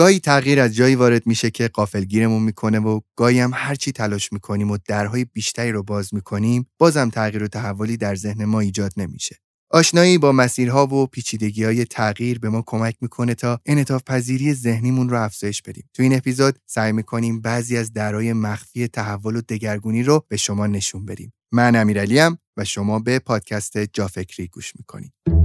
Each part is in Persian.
گاهی تغییر از جایی وارد میشه که قافلگیرمون می‌کنه و گاهی هم هرچی تلاش می‌کنیم و درهای بیشتری رو باز می‌کنیم بازم تغییر و تحولی در ذهن ما ایجاد نمیشه آشنایی با مسیرها و پیچیدگی های تغییر به ما کمک می‌کنه تا انعطاف پذیری ذهنیمون رو افزایش بدیم. تو این اپیزود سعی می‌کنیم بعضی از درهای مخفی تحول و دگرگونی رو به شما نشون بدیم. من امیرعلیم و شما به پادکست جافکری گوش می‌کنید.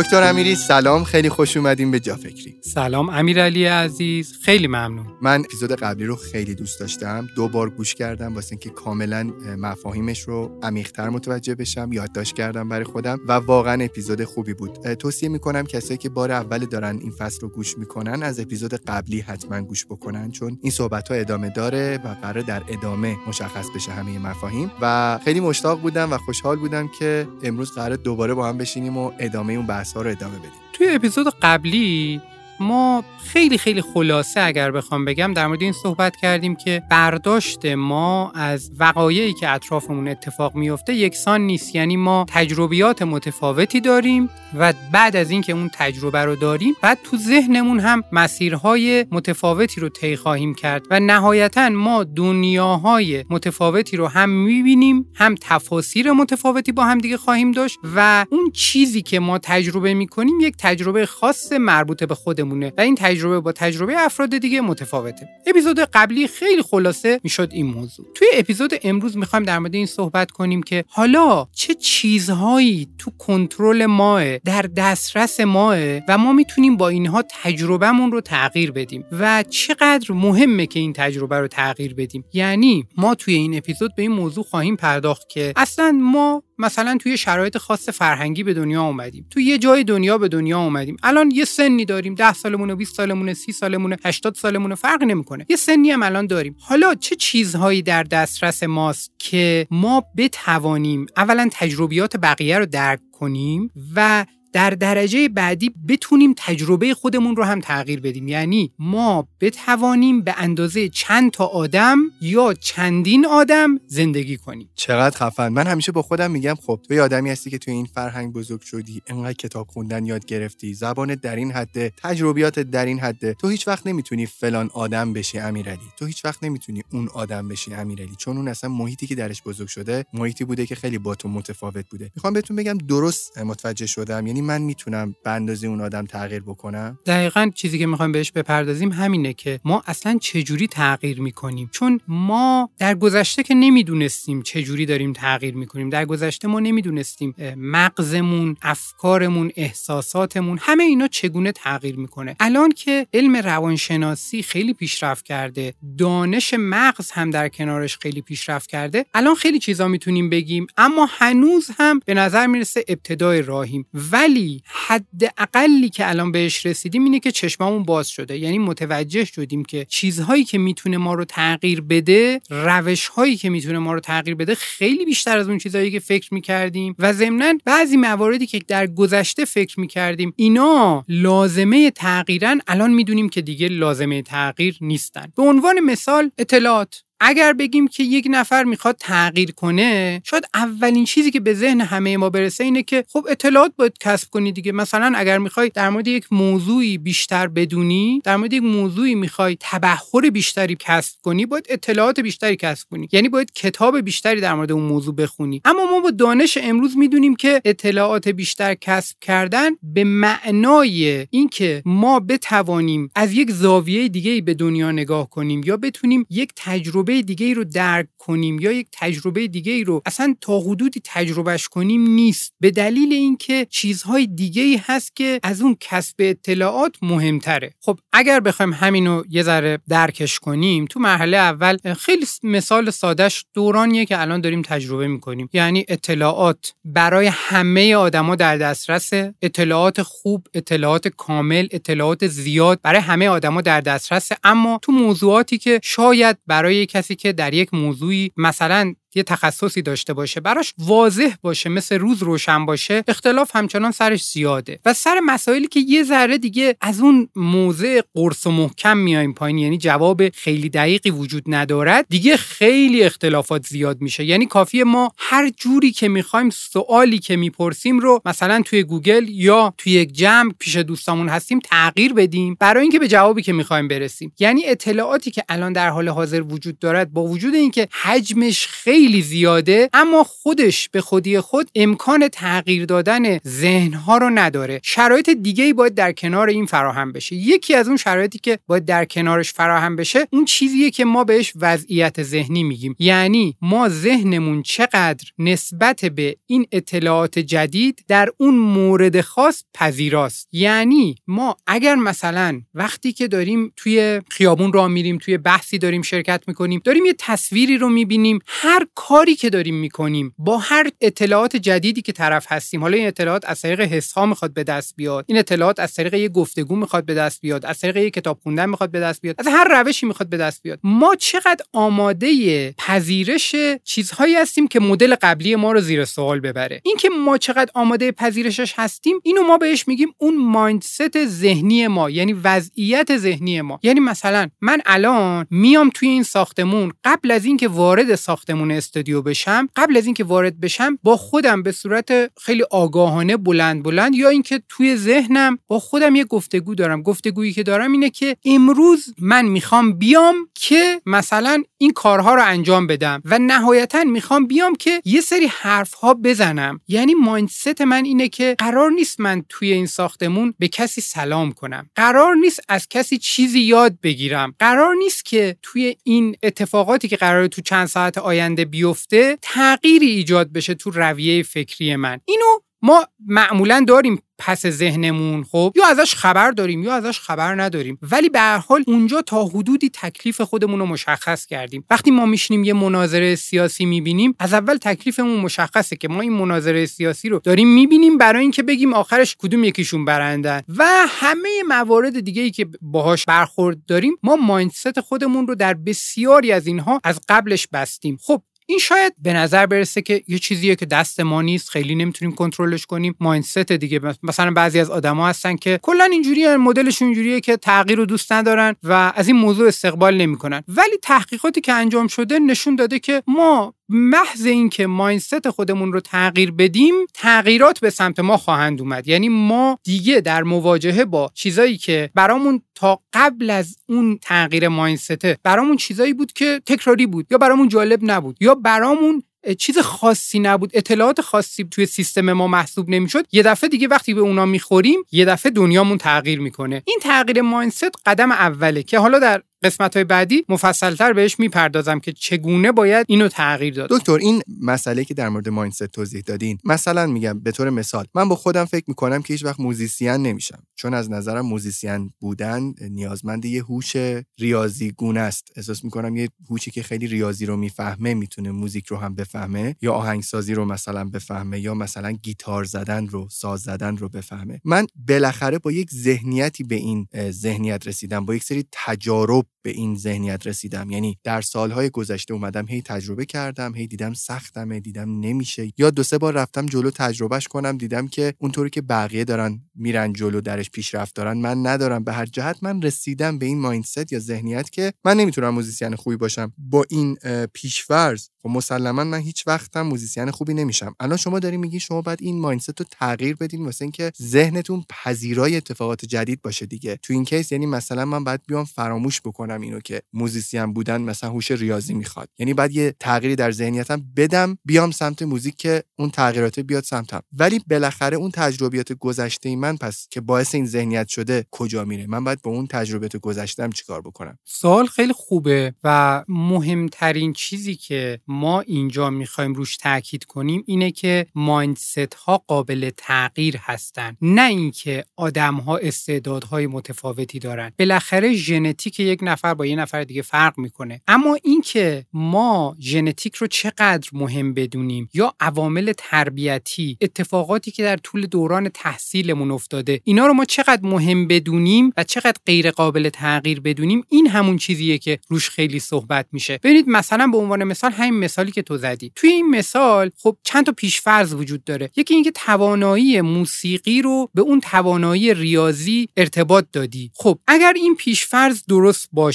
دکتر امیری سلام. خیلی خوش اومدیم به جافکری سلام امیرعلی عزیز. خیلی ممنون. من اپیزود قبلی رو خیلی دوست داشتم. دو بار گوش کردم واسه اینکه کاملا مفاهیمش رو عمیق‌تر متوجه بشم یادداشت کردم برای خودم و واقعا اپیزود خوبی بود. توصیه می‌کنم کسایی که بار اول دارن این فصل رو گوش می‌کنن از اپیزود قبلی حتما گوش بکنن چون این صحبت ها ادامه داره و قرار در ادامه مشخص بشه همه مفاهیم. و خیلی مشتاق بودم و خوشحال بودم که امروز قرار دوباره با هم بشینیم و ادامه اون بحث ها رو ادامه بدیم. توی اپیزود قبلی ما خیلی خیلی خلاصه اگر بخوام بگم در مورد این صحبت کردیم که برداشت ما از وقایعی که اطرافمون اتفاق میفته یکسان نیست. یعنی ما تجربیات متفاوتی داریم و بعد از اینکه اون تجربه رو داریم بعد تو ذهنمون هم مسیرهای متفاوتی رو طی خواهیم کرد و نهایتا ما دنیاهای متفاوتی رو هم می‌بینیم هم تفاسیر متفاوتی با هم دیگه خواهیم داشت و اون چیزی که ما تجربه می‌کنیم یک تجربه خاص مربوط به خودمون و این تجربه با تجربه افراد دیگه متفاوته. اپیزود قبلی خیلی خلاصه می‌شد این موضوع. توی اپیزود امروز می‌خوایم در مورد این صحبت کنیم که حالا چه چیزهایی تو کنترل ماه در دسترس ماه و ما می‌تونیم با اینها تجربهمون رو تغییر بدیم و چقدر مهمه که این تجربه رو تغییر بدیم. یعنی ما توی این اپیزود به این موضوع خواهیم پرداخت که اصلا ما مثلا توی شرایط خاص فرهنگی به دنیا اومدیم. توی یه جای دنیا به دنیا اومدیم. الان یه سنی داریم 10 سالمونه 20 سالمونه 30 سالمونه 80 سالمونه فرق نمی‌کنه. یه سنی هم الان داریم. حالا چه چیزهایی در دسترس ماست که ما بتوانیم اولا تجربیات بقیه رو درک کنیم و در درجه بعدی بتونیم تجربه خودمون رو هم تغییر بدیم. یعنی ما بتوانیم به اندازه چند تا آدم یا چندین آدم زندگی کنیم. چقدر خفن. من همیشه با خودم میگم خب تو آدمی هستی که تو این فرهنگ بزرگ شدی انقدر کتاب خوندن یاد گرفتی زبان در این حده تجربیات در این حده. تو هیچ وقت نمی‌تونی فلان آدم بشی امیرعلی. تو هیچ وقت نمی‌تونی اون آدم بشی امیرعلی. چون اون اصلا محیطی که درش بزرگ شده محیطی بوده که خیلی با تو متفاوت بوده. می‌خوام بهتون بگم درست متوجه شدم. یعنی یعنی من می‌تونم به اندازه اون آدم تغییر بکنم؟ دقیقا چیزی که می‌خوایم بهش بپردازیم همینه که ما اصلا چجوری تغییر می‌کنیم؟ چون ما در گذشته که نمی‌دونستیم چجوری داریم تغییر می‌کنیم. در گذشته ما نمی‌دونستیم مغزمون افکارمون احساساتمون همه اینا چگونه تغییر می‌کنه. الان که علم روانشناسی خیلی پیشرفت کرده دانش مغز هم در کنارش خیلی پیشرفت کرده الان خیلی چیزا می‌تونیم بگیم اما هنوز هم به نظر می‌رسه ابتدای راهیم. ولی ولی حد اقلی که الان بهش رسیدیم اینه که چشممون باز شده. یعنی متوجه شدیم که چیزهایی که می‌تونه ما رو تغییر بده روش هایی که می‌تونه ما رو تغییر بده خیلی بیشتر از اون چیزهایی که فکر می‌کردیم. و ضمنا بعضی مواردی که در گذشته فکر می‌کردیم اینا لازمه تغییرن الان می‌دونیم که دیگه لازمه تغییر نیستن. به عنوان مثال اطلاعات. اگر بگیم که یک نفر می‌خواد تغییر کنه شاید اولین چیزی که به ذهن همه ما برسه اینه که خب اطلاعات باید کسب کنی دیگه. مثلا اگر می‌خوای در مورد یک موضوعی بیشتر بدونی در مورد یک موضوعی می‌خوای تبحر بیشتری کسب کنی باید اطلاعات بیشتری کسب کنی. یعنی باید کتاب بیشتری در مورد اون موضوع بخونی. اما ما با دانش امروز می‌دونیم که اطلاعات بیشتر کسب کردن به معنای اینکه ما بتوانیم از یک زاویه دیگه به دنیا نگاه کنیم یا بتونیم یک تجربه تجربه دیگه ای رو درک کنیم یا یک تجربه دیگه ای رو اصلا تا حدودی تجربهش کنیم نیست. به دلیل اینکه چیزهای دیگه ای هست که از اون کسب اطلاعات مهمتره. خب اگر بخوایم همینو یه ذره درکش کنیم تو مرحله اول خیلی مثال سادهش دورانیه که الان داریم تجربه می‌کنیم. یعنی اطلاعات برای همه آدما در دسترس اطلاعات خوب اطلاعات کامل اطلاعات زیاد برای همه آدما در دسترس. اما تو موضوعاتی که شاید برای کسی که در یک موضوعی مثلا یه تخصصی داشته باشه براش واضح باشه مثل روز روشن باشه اختلاف همچنان سرش زیاده. و سر مسائلی که یه ذره دیگه از اون موضع قرص و محکم میایم پایین یعنی جواب خیلی دقیقی وجود ندارد دیگه خیلی اختلافات زیاد میشه. یعنی کافیه ما هر جوری که می‌خوایم سوالی که می‌پرسیم رو مثلا توی گوگل یا توی یک جمع پیش دوستامون هستیم تغییر بدیم برای اینکه به جوابی که می‌خوایم برسیم. یعنی اطلاعاتی که الان در حال حاضر وجود دارد با وجود اینکه حجمش خیلی زیاده اما خودش به خودی خود امکان تغییر دادن ذهنها رو نداره. شرایط دیگه ای باید در کنار این فراهم بشه. یکی از اون شرایطی که باید در کنارش فراهم بشه اون چیزیه که ما بهش وضعیت ذهنی میگیم. یعنی ما ذهنمون چقدر نسبت به این اطلاعات جدید در اون مورد خاص پذیراست. یعنی ما اگر مثلا وقتی که داریم توی خیابون راه میریم توی بحثی داریم شرکت می‌کنیم داریم یه تصویری رو می‌بینیم هر کاری که داریم می‌کنیم با هر اطلاعات جدیدی که طرف هستیم. حالا این اطلاعات از طریق حس ها می‌خواد به دست بیاد. این اطلاعات از طریق یه گفتگو می‌خواد به دست بیاد. از طریق یه کتاب خوندن می‌خواد به دست بیاد. از هر روشی می‌خواد به دست بیاد. ما چقدر آماده پذیرش چیزهایی هستیم که مدل قبلی ما رو زیر سوال ببره. اینکه ما چقدر آماده پذیرشش هستیم اینو ما بهش میگیم اون مایندست ذهنی ما یعنی وضعیت ذهنی ما. یعنی مثلا من الان میام توی این ساختمون قبل از اینکه وارد ساختمون استودیو بشم قبل از اینکه وارد بشم با خودم به صورت خیلی آگاهانه بلند بلند یا اینکه توی ذهنم با خودم یه گفتگو دارم. گفتگویی که دارم اینه که امروز من می‌خوام بیام که مثلا این کارها رو انجام بدم و نهایتا می‌خوام بیام که یه سری حرف ها بزنم. یعنی مایندست من اینه که قرار نیست من توی این ساختمون به کسی سلام کنم. قرار نیست از کسی چیزی یاد بگیرم. قرار نیست که توی این اتفاقاتی که قرار تو چند ساعت آینده بیفته تغییری ایجاد بشه تو رویه فکری من. اینو ما معمولا داریم پس ذهنمون خب؟ یا ازش خبر داریم یا ازش خبر نداریم. ولی به هر حال اونجا تا حدودی تکلیف خودمون رو مشخص کردیم. وقتی ما میشینیم یه مناظره سیاسی می‌بینیم از اول تکلیفمون مشخصه که ما این مناظره سیاسی رو داریم می‌بینیم برای اینکه بگیم آخرش کدوم یکیشون برندن. و همه موارد دیگه ای که باهاش برخورد داریم ما مایندست خودمون رو در بسیاری از اینها از قبلش بستیم. خب این شاید به نظر برسه که یه چیزیه که دست ما نیست خیلی نمی‌تونیم کنترلش کنیم. مایندست دیگه. مثلا بعضی از آدما هستن که کلا اینجوری مدلشون اینجوریه که تغییر رو دوست ندارن و از این موضوع استقبال نمی‌کنن. ولی تحقیقاتی که انجام شده نشون داده که ما محض اینکه مایندست خودمون رو تغییر بدیم تغییرات به سمت ما خواهند اومد. یعنی ما دیگه در مواجهه با چیزایی که برامون تا قبل از اون تغییر مایندست برامون چیزایی بود که تکراری بود یا برامون جالب نبود یا برامون چیز خاصی نبود اطلاعات خاصی توی سیستم ما محسوب نمی‌شد یه دفعه دیگه وقتی به اونا می‌خوریم یه دفعه دنیامون تغییر می‌کنه. این تغییر mindset قدم اوله که حالا در قسمت های بعدی مفصلتر بهش می‌پردازم که چگونه باید اینو تغییر داد دکتر این مسئله که در مورد mindset توضیح دادین مثلا میگم به طور مثال من با خودم فکر می‌کنم که هیچ وقت موزیسین نمیشم چون از نظرم موزیسین بودن نیازمند یه هوش ریاضی گونه است. احساس می‌کنم یه هوشی که خیلی ریاضی رو می‌فهمه می‌تونه موزیک رو هم بفهمه یا آهنگسازی رو مثلا بفهمه یا مثلا گیتار زدن رو ساز زدن رو بفهمه. من بالاخره با یک ذهنیتی به این ذهنیت رسیدم با یک سری تجارب به این ذهنیت رسیدم. یعنی در سالهای گذشته اومدم هی تجربه کردم هی دیدم سختمه دیدم نمیشه. یا دو سه بار رفتم جلو تجربهش کنم دیدم که اونطوری که بقیه دارن میرن جلو درش پیشرفت دارن من ندارم. به هر جهت من رسیدم به این mindset یا ذهنیت که من نمی‌تونم موزیسین خوبی باشم. با این پیش‌فرض و خب مسلما من هیچ وقتم موزیسین خوبی نمیشم. الان شما داری میگی شما باید این mindset رو تغییر بدین واسه اینکه ذهنتون پذیرای اتفاقات جدید باشه دیگه. تو این case یعنی مثلا من باید بیام فراموش بکنم. اینو که موزیسین بودن مثلا هوش ریاضی می‌خواد. یعنی باید یه تغییری در ذهنیتم بدم بیام سمت موزیک که اون تغییرات بیاد سمتم. ولی بالاخره اون تجربیات گذشته من پس که باعث این ذهنیت شده کجا میره؟ من باید با اون تجربیات گذشتم چیکار بکنم؟ سوال خیلی خوبه و مهمترین چیزی که ما اینجا می‌خوایم روش تاکید کنیم اینه که مایندست ها قابل تغییر هستن. نه اینکه آدم ها استعدادهای متفاوتی دارن. بالاخره ژنتیک یک نفر نفر با یه نفر دیگه فرق می‌کنه. اما اینکه ما ژنتیک رو چقدر مهم بدونیم یا عوامل تربیتی اتفاقاتی که در طول دوران تحصیلمون افتاده اینا رو ما چقدر مهم بدونیم و چقدر غیر قابل تغییر بدونیم این همون چیزیه که روش خیلی صحبت میشه. ببینید مثلا به عنوان مثال همین مثالی که تو زدی. توی این مثال خب چند تا پیشفرض وجود داره. یکی اینکه توانایی موسیقی رو به اون توانایی ریاضی ارتباط دادی. خب اگر این پیشفرض درست باشه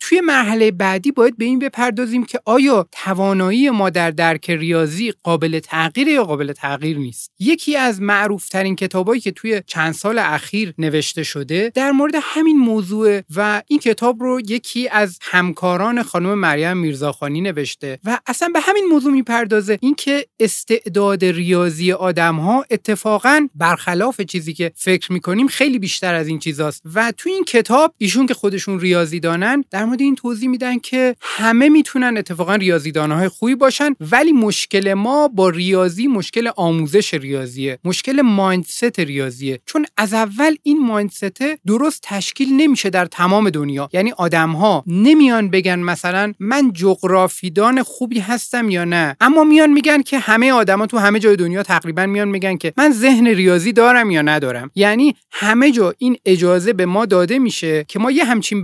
توی مرحله بعدی باید به این بپردازیم که آیا توانایی ما در درک ریاضی قابل تغییر یا قابل تغییر نیست. یکی از معروف ترین کتابایی که توی چند سال اخیر نوشته شده در مورد همین موضوع و این کتاب رو یکی از همکاران خانم مریم میرزاخانی نوشته و اصلا به همین موضوع می‌پردازه اینکه استعداد ریاضی آدم ها اتفاقا برخلاف چیزی که فکر می‌کنیم خیلی بیشتر از این چیزاست. و تو این کتاب ایشون که خودشون ریاضی دانن در مورد این توضیح میدن که همه می‌تونن اتفاقا ریاضی های خوبی باشن ولی مشکل ما با ریاضی مشکل آموزش ریاضیه مشکل مایندست ریاضیه. چون از اول این مایندست درست تشکیل نمیشه در تمام دنیا. یعنی آدم ها نمیان بگن مثلا من جغرافیدان خوبی هستم یا نه. اما میان میگن که همه آدما تو همه جای دنیا تقریبا میان میگن که من ذهن ریاضی دارم یا ندارم. یعنی همه جا این اجازه به ما داده میشه که ما یه همچین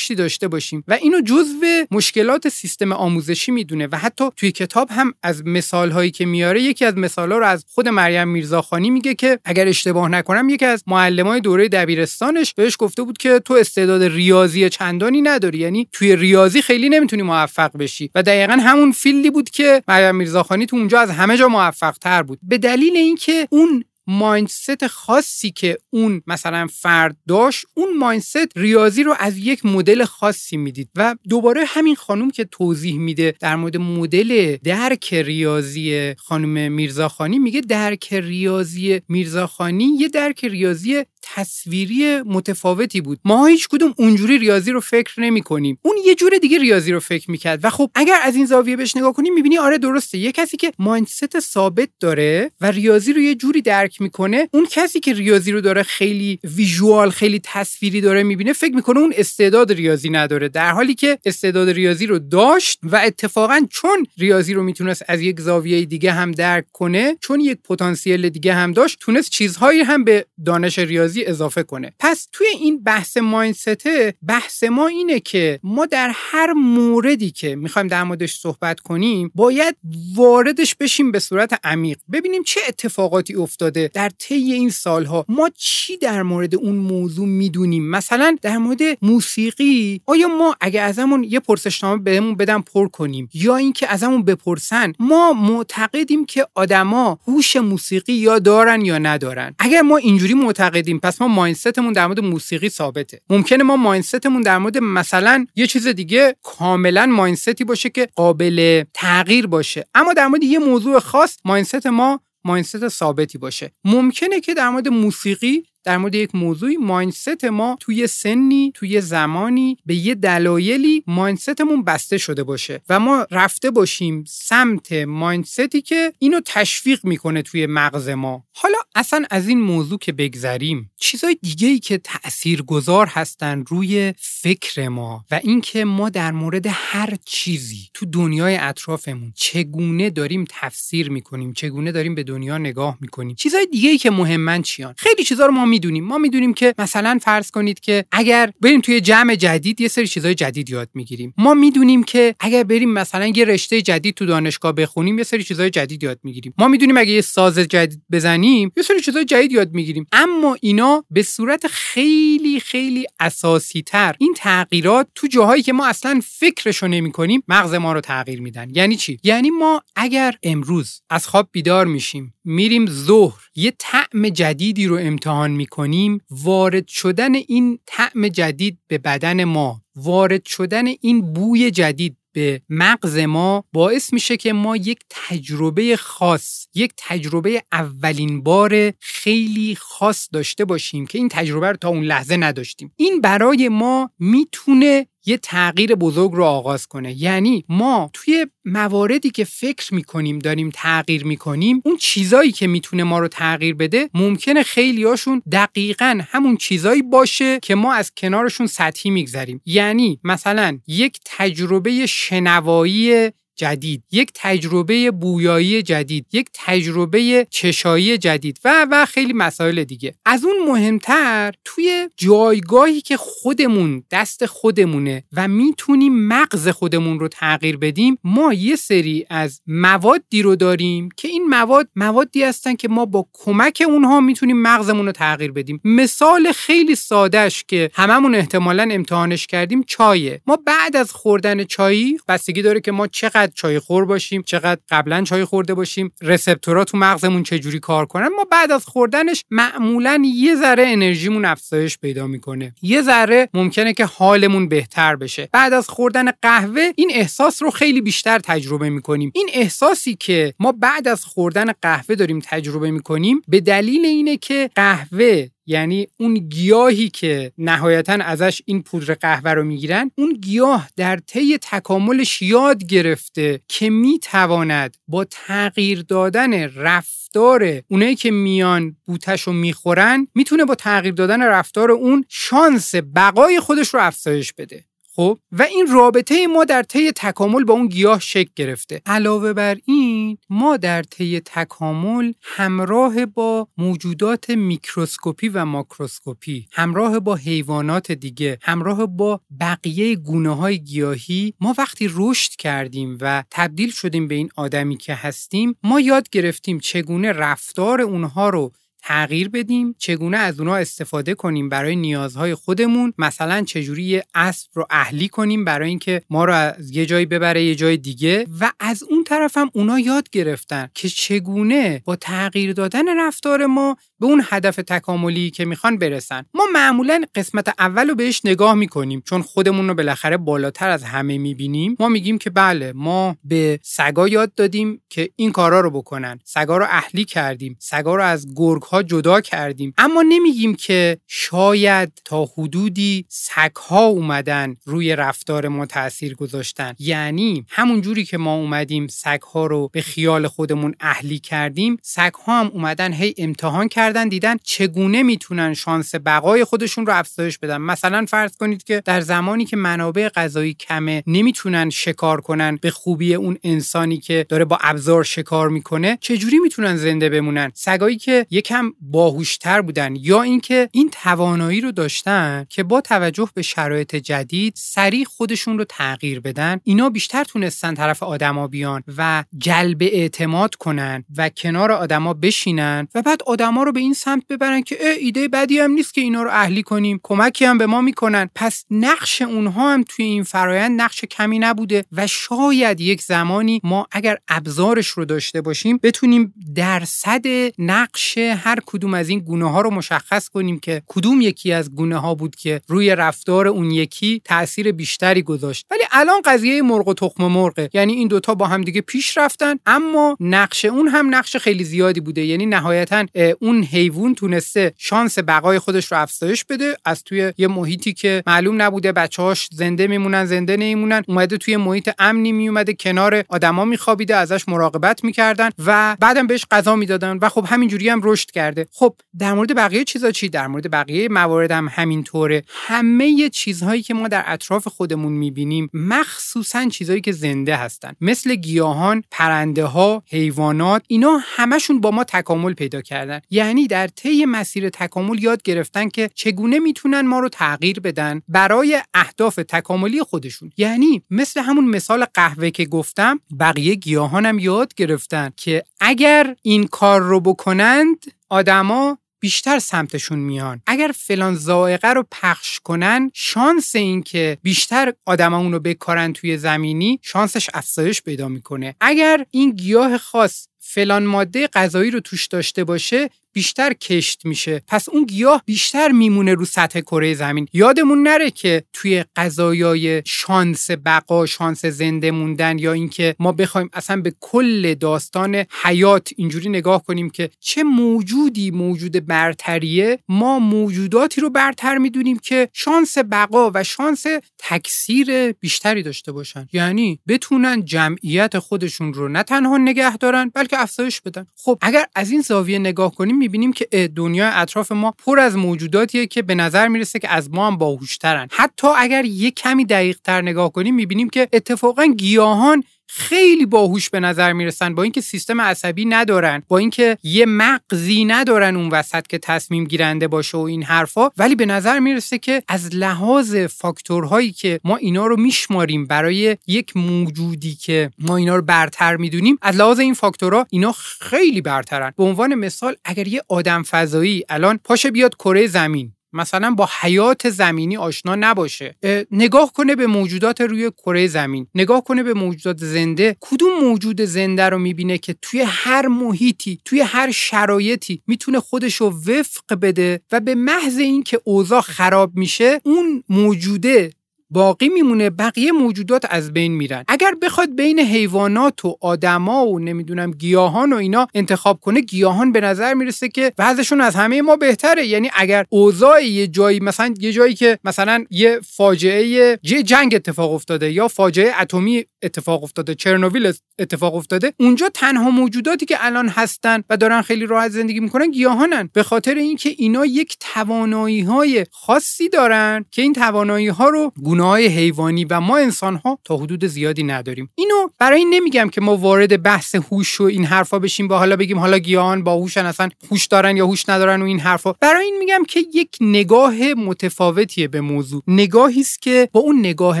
داشته باشیم. و اینو جزو مشکلات سیستم آموزشی می‌دونه و حتی توی کتاب هم از مثال هایی که میاره یکی از مثال ها رو از خود مریم میرزاخانی میگه که اگر اشتباه نکنم یکی از معلمای دوره دبیرستانش بهش گفته بود که تو استعداد ریاضی چندانی نداری. یعنی توی ریاضی خیلی نمی‌تونی موفق بشی. و دقیقا همون فیلدی بود که مریم میرزاخانی تو اونجا از همه جا موفق تر بود. به دلیل اینکه اون مایندست خاصی که اون مثلا فرد داشت اون مایندست ریاضی رو از یک مدل خاصی می‌دید و دوباره همین خانم که توضیح میده در مورد مدل درک ریاضی خانم میرزاخانی میگه درک ریاضی میرزاخانی یه درک ریاضی تصویری متفاوتی بود. ما هیچ کدوم اونجوری ریاضی رو فکر نمی کنیم اون یه جور دیگه ریاضی رو فکر می‌کرد و خب اگر از این زاویه بهش نگاه کنیم می‌بینی آره درسته یه کسی که مایندست ثابت داره و ریاضی رو یه جوری درک می‌کنه اون کسی که ریاضی رو داره خیلی ویژوال خیلی تصویری داره می‌بینه فکر می‌کنه اون استعداد ریاضی نداره. در حالی که استعداد ریاضی رو داشت و اتفاقا چون ریاضی رو می‌تونست از یک زاویه دیگه هم درک کنه چون یک پتانسیل دیگه هم داشت تونست چیزهایی هم به دانش ریاضی اضافه کنه. پس توی این بحث مایندست بحث ما اینه که ما در هر موردی که می‌خوایم در موردش صحبت کنیم باید واردش بشیم به صورت عمیق. ببینیم چه اتفاقاتی افتاده در طی این سالها ما چی در مورد اون موضوع می‌دونیم؟ مثلا در مورد موسیقی آیا ما اگه ازمون یه پرسشنامه بهمون بدن پر کنیم؟ یا اینکه ازمون بپرسن ما معتقدیم که آدما هوش موسیقی یا دارن یا ندارن. اگر ما اینجوری معتقدیم پس ما مایندستمون در مورد موسیقی ثابته. ممکنه ما مایندستمون در مورد مثلا یه چیز دیگه کاملا مایندستی باشه که قابل تغییر باشه. اما در مورد یه موضوع خاص مایندست ما مایندست ثابتی باشه. ممکنه که در مورد موسیقی در مورد یک موضوعی مایندست ما توی سنی توی زمانی به یه دلایلی مایندستمون بسته شده باشه و ما رفته باشیم سمت مایندستی که اینو تشویق می‌کنه توی مغز ما. حالا اصلا از این موضوع که بگذریم چیزای دیگه ای که تأثیر گذار هستن روی فکر ما و اینکه ما در مورد هر چیزی تو دنیای اطرافمون چگونه داریم تفسیر می‌کنیم چگونه داریم به دنیا نگاه می‌کنیم چیزای دیگه ای که مهمن چیان؟ خیلی چیزا رو ما می‌دونیم. ما می‌دونیم که مثلا فرض کنید که اگر بریم توی جمع جدید یه سری چیزای جدید یاد می‌گیریم. ما می‌دونیم که اگر بریم مثلا یه رشته جدید تو دانشگاه بخونیم یه سری چیزای جدید یاد می‌گیریم. ما می‌دونیم اگه یه ساز جدید بزنیم یه سری چیزای جدید یاد می‌گیریم. اما اینا به صورت خیلی خیلی اساسی تر این تغییرات تو جاهایی که ما اصلا فکرشو نمی کنیم مغز ما رو تغییر میدن. یعنی چی؟ یعنی ما اگر امروز از خواب بیدار میشیم میریم ظهر. یه طعم جدیدی رو امتحان می‌کنیم. وارد شدن این طعم جدید به بدن ما وارد شدن این بوی جدید به مغز ما باعث میشه که ما یک تجربه خاص یک تجربه اولین بار خیلی خاص داشته باشیم که این تجربه رو تا اون لحظه نداشتیم. این برای ما می‌تونه یه تغییر بزرگ رو آغاز کنه. یعنی ما توی مواردی که فکر می‌کنیم داریم تغییر می‌کنیم اون چیزایی که می‌تونه ما رو تغییر بده ممکنه خیلیاشون دقیقا همون چیزایی باشه که ما از کنارشون سطحی میگذریم. یعنی مثلا یک تجربه شنوایی جدید یک تجربه بویایی جدید یک تجربه چشایی جدید و و خیلی مسائل دیگه. از اون مهمتر توی جایگاهی که خودمون دست خودمونه و می‌تونیم مغز خودمون رو تغییر بدیم ما یه سری از موادی رو داریم که این مواد موادی هستن که ما با کمک اونها می‌تونیم مغزمون رو تغییر بدیم. مثال خیلی سادهش که هممون احتمالا امتحانش کردیم چایه. ما بعد از خوردن چایی بستگی داره که ما چقدر چای خور باشیم چقدر قبلا چای خورده باشیم رسپتورا تو مغزمون چجوری کار کنن؟ ما بعد از خوردنش معمولا یه ذره انرژیمون افزایش پیدا می‌کنه. یه ذره ممکنه که حالمون بهتر بشه. بعد از خوردن قهوه این احساس رو خیلی بیشتر تجربه می‌کنیم. این احساسی که ما بعد از خوردن قهوه داریم تجربه می‌کنیم به دلیل اینه که قهوه یعنی اون گیاهی که نهایتا ازش این پودر قهوه رو می‌گیرن اون گیاه در طی تکاملش یاد گرفته که می‌تواند با تغییر دادن رفتار اونایی که میان بوتش رو می‌خورن می‌تونه با تغییر دادن رفتار اون شانس بقای خودش رو افزایش بده. خب؟ و این رابطه ما در طی تکامل با اون گیاه شکل گرفته. علاوه بر این ما در طی تکامل همراه با موجودات میکروسکوپی و ماکروسکوپی همراه با حیوانات دیگه همراه با بقیه گونه های گیاهی ما وقتی رشد کردیم و تبدیل شدیم به این آدمی که هستیم ما یاد گرفتیم چگونه رفتار اونها رو تغییر بدیم چگونه از اونها استفاده کنیم برای نیازهای خودمون مثلا چجوری یه اسب رو اهلی کنیم برای اینکه ما رو از یه جایی ببره یه جای دیگه. و از اون طرف هم اونا یاد گرفتن که چگونه با تغییر دادن رفتار ما به اون هدف تکاملی که می‌خوان برسن. ما معمولا قسمت اول رو بهش نگاه می‌کنیم چون خودمون رو بالاخره بالاتر از همه می‌بینیم. ما میگیم که بله ما به سگا یاد دادیم که این کارا رو بکنن. سگا رو اهلی کردیم. سگا رو از گرگ ها جدا کردیم. اما نمیگیم که شاید تا حدودی سگ ها اومدن روی رفتار ما تاثیر گذاشتن. یعنی همون جوری که ما اومدیم سگ ها رو به خیال خودمون اهلی کردیم سگ ها هم اومدن هی امتحان کردن دیدن چگونه می‌تونن شانس بقای خودشون رو افزایش بدن. مثلا فرض کنید که در زمانی که منابع غذایی کمه نمی‌تونن شکار کنن به خوبی اون انسانی که داره با ابزار شکار می‌کنه چجوری می‌تونن زنده بمونن؟ سگایی که یکم باهوشتر بودن یا اینکه این توانایی رو داشتن که با توجه به شرایط جدید سریع خودشون رو تغییر بدن اینا بیشتر تونستن طرف آدما بیان و جلب اعتماد کنن و کنار آدما بشینن و بعد آدما رو به این سمت ببرن که ایده بدی هم نیست که اینا رو اهلی کنیم کمکی هم به ما می‌کنن. پس نقش اونها هم توی این فرایند نقش کمی نبوده و شاید یک زمانی ما اگر ابزارش رو داشته باشیم بتونیم درصد نقش هر کدوم از این گونه ها رو مشخص کنیم که کدوم یکی از گونه ها بود که روی رفتار اون یکی تاثیر بیشتری گذاشت. ولی الان قضیه مرغ و تخم مرغه. یعنی این دوتا با هم دیگه پیش رفتن اما نقش اون هم نقش خیلی زیادی بوده. یعنی نهایتا اون حیوان تونسته شانس بقای خودش رو افزایش بده. از توی یه محیطی که معلوم نبوده بچه‌هاش زنده میمونن زنده نمیمونن. اومده توی محیط امنی میومده کنار آدما میخوابیده ازش مراقبت می‌کردن و بعدم بهش غذا می‌دادن. و خب همینجوری هم رشد کرده. خب در مورد بقیه چیزا چی؟ در مورد بقیه موارد هم همینطوره. همه چیزهایی که ما در اطراف خودمون می‌بینیم مخصوصا چیزهایی که زنده هستن. مثل گیاهان پرنده ها حیوانات اینا همشون با ما تکامل پیدا کردن. یعنی در طی مسیر تکامل یاد گرفتن که چگونه می‌تونن ما رو تغییر بدن برای اهداف تکاملی خودشون. یعنی مثل همون مثال قهوه که گفتم بقیه گیاهانم یاد گرفتن که اگر این کار رو بکنند آدما بیشتر سمتشون میان. اگر فلان زائقه رو پخش کنن شانس این که بیشتر آدما اونو بکارن توی زمینی شانسش افزایش پیدا می‌کنه. اگر این گیاه خاص فلان ماده غذایی رو توش داشته باشه بیشتر کشت میشه. پس اون گیاه بیشتر میمونه رو سطح کره زمین. یادمون نره که توی قضایای شانس بقا شانس زنده موندن یا اینکه ما بخوایم اصلا به کل داستان حیات اینجوری نگاه کنیم که چه موجودی موجود برتریه ما موجوداتی رو برتر می‌دونیم که شانس بقا و شانس تکثیر بیشتری داشته باشن. یعنی بتونن جمعیت خودشون رو نه تنها نگه دارن بلکه افزایش بدن خب اگر از این زاویه نگاه کنیم می‌بینیم که دنیا اطراف ما پر از موجوداتیه که به نظر می‌رسه که از ما هم باهوشترن. حتی اگر یه کمی دقیق تر نگاه کنیم می‌بینیم که اتفاقا گیاهان خیلی باهوش به نظر می‌رسن با اینکه سیستم عصبی ندارن با اینکه یه مغزی ندارن اون وسط که تصمیم گیرنده باشه و این حرفا. ولی به نظر می‌رسه که از لحاظ فاکتورهایی که ما اینا رو میشماریم برای یک موجودی که ما اینا رو برتر می‌دونیم از لحاظ این فاکتورها اینا خیلی برترن. به عنوان مثال اگر یه آدم فضایی الان پاشه بیاد کره زمین مثلا با حیات زمینی آشنا نباشه. نگاه کنه به موجودات روی کره زمین. نگاه کنه به موجودات زنده. کدوم موجود زنده رو می‌بینه که توی هر محیطی توی هر شرایطی می‌تونه خودش رو وفق بده و به محض اینکه اوضاع خراب میشه اون موجوده باقی میمونه بقیه موجودات از بین میرن. اگر بخواد بین حیوانات و آدما و نمی‌دونم گیاهان و اینا انتخاب کنه گیاهان به نظر می‌رسه که وضعشون از همه ما بهتره. یعنی اگر اوضاع یه جایی مثلا یه جایی که مثلا یه فاجعه یه جنگ اتفاق افتاده یا فاجعه اتمی اتفاق افتاده چرنوبیل اتفاق افتاده اونجا تنها موجوداتی که الان هستن و دارن خیلی راحت زندگی می‌کنن گیاهانن. به خاطر اینکه اینا یک توانایی های خاصی دارن که این توانایی ها رو های حیوانی و ما انسان ها تا حدود زیادی نداریم. اینو برای این نمیگم که ما وارد بحث هوش و این حرفا بشیم با حالا بگیم حالا گیاهان باهوشن اصلا هوش دارن یا هوش ندارن و این حرفا. برای این میگم که یک نگاه متفاوتیه به موضوع. نگاهی است که با اون نگاه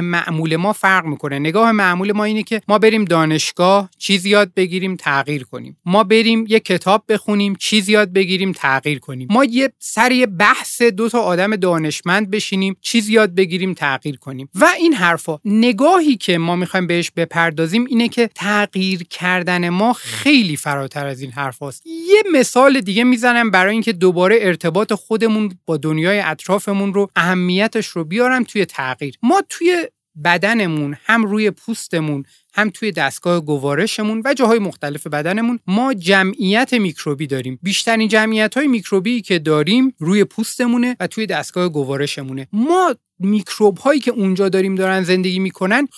معمول ما فرق می‌کنه. نگاه معمول ما اینه که ما بریم دانشگاه چیز یاد بگیریم تغییر کنیم. ما بریم یه کتاب بخونیم چیز یاد بگیریم تغییر کنیم. ما یه سر یه بحث دو تا آدم دانشمند بشینیم چیز یاد بگیریم تغییر کنیم. و این حرفا نگاهی که ما می‌خوایم بهش بپردازیم اینه که تغییر کردن ما خیلی فراتر از این حرف هست. یه مثال دیگه می‌زنم برای اینکه دوباره ارتباط خودمون با دنیای اطرافمون رو اهمیتش رو بیارم توی تغییر ما توی بدنمون هم روی پوستمون هم توی دستگاه گوارشمون و جاهای مختلف بدنمون ما جمعیت میکروبی داریم. بیشترین جمعیت های میکروبی که داریم روی پوستمونه و توی دستگاه گوارشمونه. ما میکروب هایی که اونجا داریم دارن زندگی می‌کنن